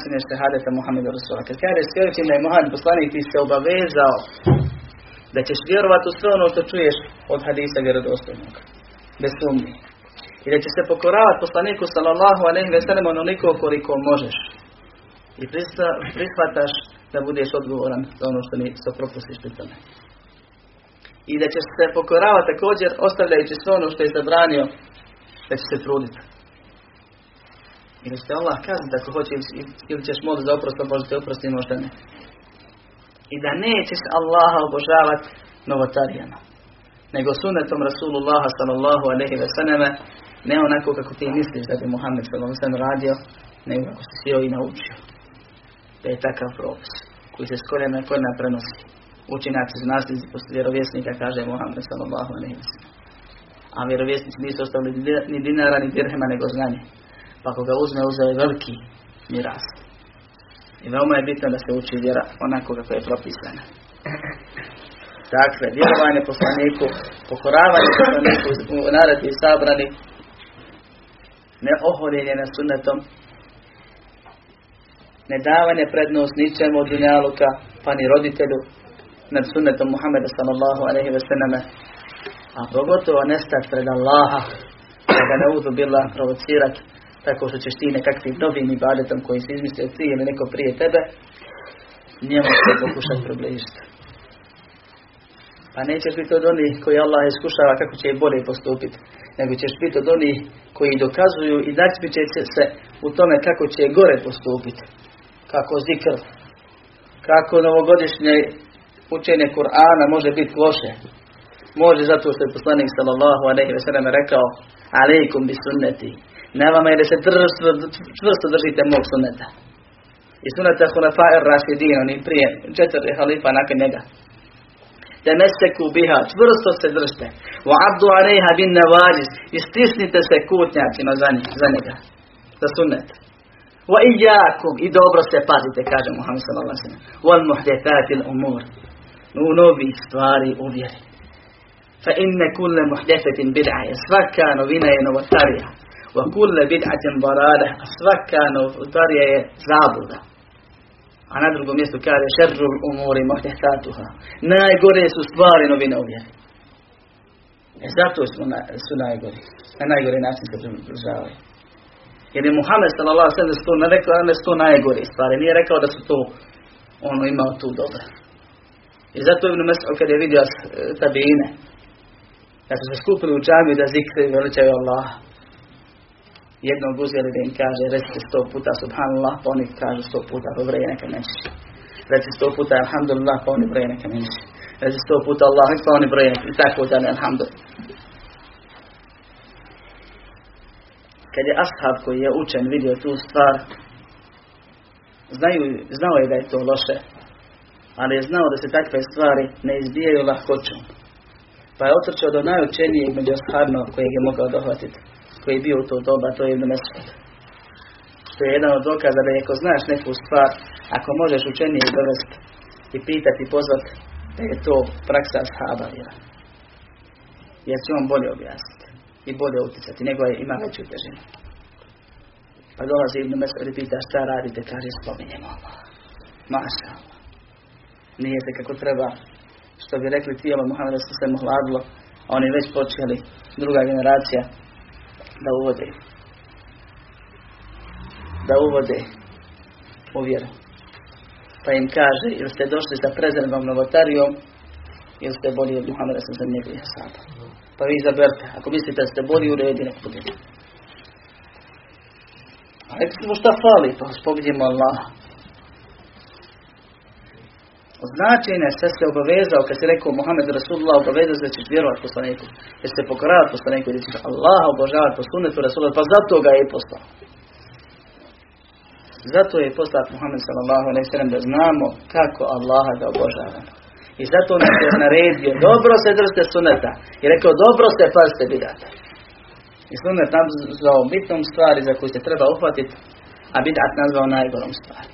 značenje šehadeta Muhammedu Rasula. Kad kaže svjedočim da je Muhammed poslanik ti se obavezao da ćeš vjerovati u sve ono što čuješ od hadisa vjerodostojnog. Bez sumnje. I da će se pokoravati poslaniku sallallahu alaihi ve sellem onoliko koliko možeš. I prihvataš da budeš odgovoran za ono što, ni, što propustiš pri tome. I da ćeš se pokoravati također ostavljajući sve ono što je zabranio da će se truditi. I da će Allah kazniti ako hoće ili ćeš moliti za oprost, možda te oprosti, možda ne. I da nećeš Allaha obožavati novotarijama. Nego sunetom Rasulullaha sallallahu alaihi ve sallame ne onako kako ti misliš da bi Muhammed sallallahu alaihi radio, nego kako si sjeo i naučio. Da je takav propis koji se s na koljena prenosi. Učinaci iz nasljednici poslije vjerovjesnika kaže Muhammed sallallahu alaihi ve A vjerovjesnici nisu ostavili ni dinara ni dirhema nego znanje. Pa ako ga uzme, uzeo je veliki miras. I veoma je bitno da se uči vjera onako kako je propisana. Dakle, vjerovanje poslaniku, pokoravanje poslaniku u naredbi i sabrani, ne oholjenje na sunnetom, ne davanje prednost ničemu od dunjaluka, pa ni roditelju nad sunnetom Muhammeda sallallahu alaihi ve sallame, a pogotovo nestati pred Allaha, da ga ne uzu bila provocirati, tako što ćeš ti nekakvim novim ibadetom koji se izmislio ti ili neko prije tebe, njemu se pokušati približiti. Pa nećeš biti od onih koji Allah iskušava kako će bolje postupiti, nego ćeš biti od onih koji dokazuju i će se u tome kako će gore postupiti. Kako zikr, kako novogodišnje učenje Kur'ana može biti loše. Može zato što je poslanik sallallahu alejhi ve sellem rekao: "Alejkum bi sunneti." Na vama je da se čvrsto držite mog sunneta. I sunneta Hunafa ir-Rašidin, oni prije četiri halifa nakon njega. Temeseku biha, čvrsto se držite. Wa abdu alejha bin navalis, i stisnite se kutnjacima za, za njega, za sunnet. Wa iyakum, i dobro se pazite, kaže Muhammed sallallahu alejhi ve sellem. Wal muhdathatil umur, u novih stvari uvjeri. Fa inne kulle muhdathatin bid'a, svaka novina je novotarija. Wa kulle bid'atin darale, svaka novotarija je zabluda. A na drugom mjestu kaže šerrul umuri muhdathatuha. Najgore su stvari novine u. E zato su, na, su najgori. Na najgori način se pridržavaju. Jer je Muhammed sallallahu alejhi ve sellem to ne rekao da su to najgore stvari. Nije rekao da su to ono imao tu dobro. I zato Ibn Mas'ud kad je vidio tabine, kad su se skupili u džamiju da zikri veličaju Allah, jednog uzeli da im kaže, recite sto puta subhanallah, pa oni kažu sto puta, dobro je neka neće. Reci sto puta alhamdulillah, pa oni broje neka neće. Reci sto puta Allah, pa oni broje neka, i tako dalje, alhamdulillah. Kad je ashab koji je učen vidio tu stvar, znaju, znao je da je to loše, ali je znao da se takve stvari ne izbijaju lahkoćom. Pa je otrčao do najučenijeg među ashabima kojeg je mogao dohvatiti koji je bio u to doba, to je Ibn. To je jedan od dokaza da ako znaš neku stvar, ako možeš učenije dovesti i pitati i pozvati, da je to praksa ashaba vjera. Jer će on bolje objasniti i bolje utjecati, nego je ima veću težinu. Pa dolazi Ibn Mesud i pita šta radite, kaže spominjemo Allah. Maša Allah. Nije se kako treba, što bi rekli tijelo Muhammeda se se hladilo, oni već počeli, druga generacija, da uvode da uvode u vjeru. Pa im kaže, ili ste došli sa prezervom novotarijom, ili ste bolji od Muhammeda za njegovih sada. Pa vi izaberte, ako mislite da ste bolji u redi, nek budete. A rekli smo šta fali, pa spominjemo Allah. Značajne sve se obavezao, kad si rekao Muhammed Rasulullah obavezao da ćeš vjerovati poslaniku, ćeš se pokoravati poslaniku, da ćeš Allah obožavati po sunnetu Rasulullah, pa zato ga je poslao. Zato je poslat Muhammed sallallahu alaihi sallam da znamo kako Allaha da obožavamo. I zato nas je naredio, dobro se držite sunneta. I rekao, dobro se pazite bidata. I sunnet nazvao bitnom stvari za koju se treba uhvatiti, a bidat nazvao najgorom stvari.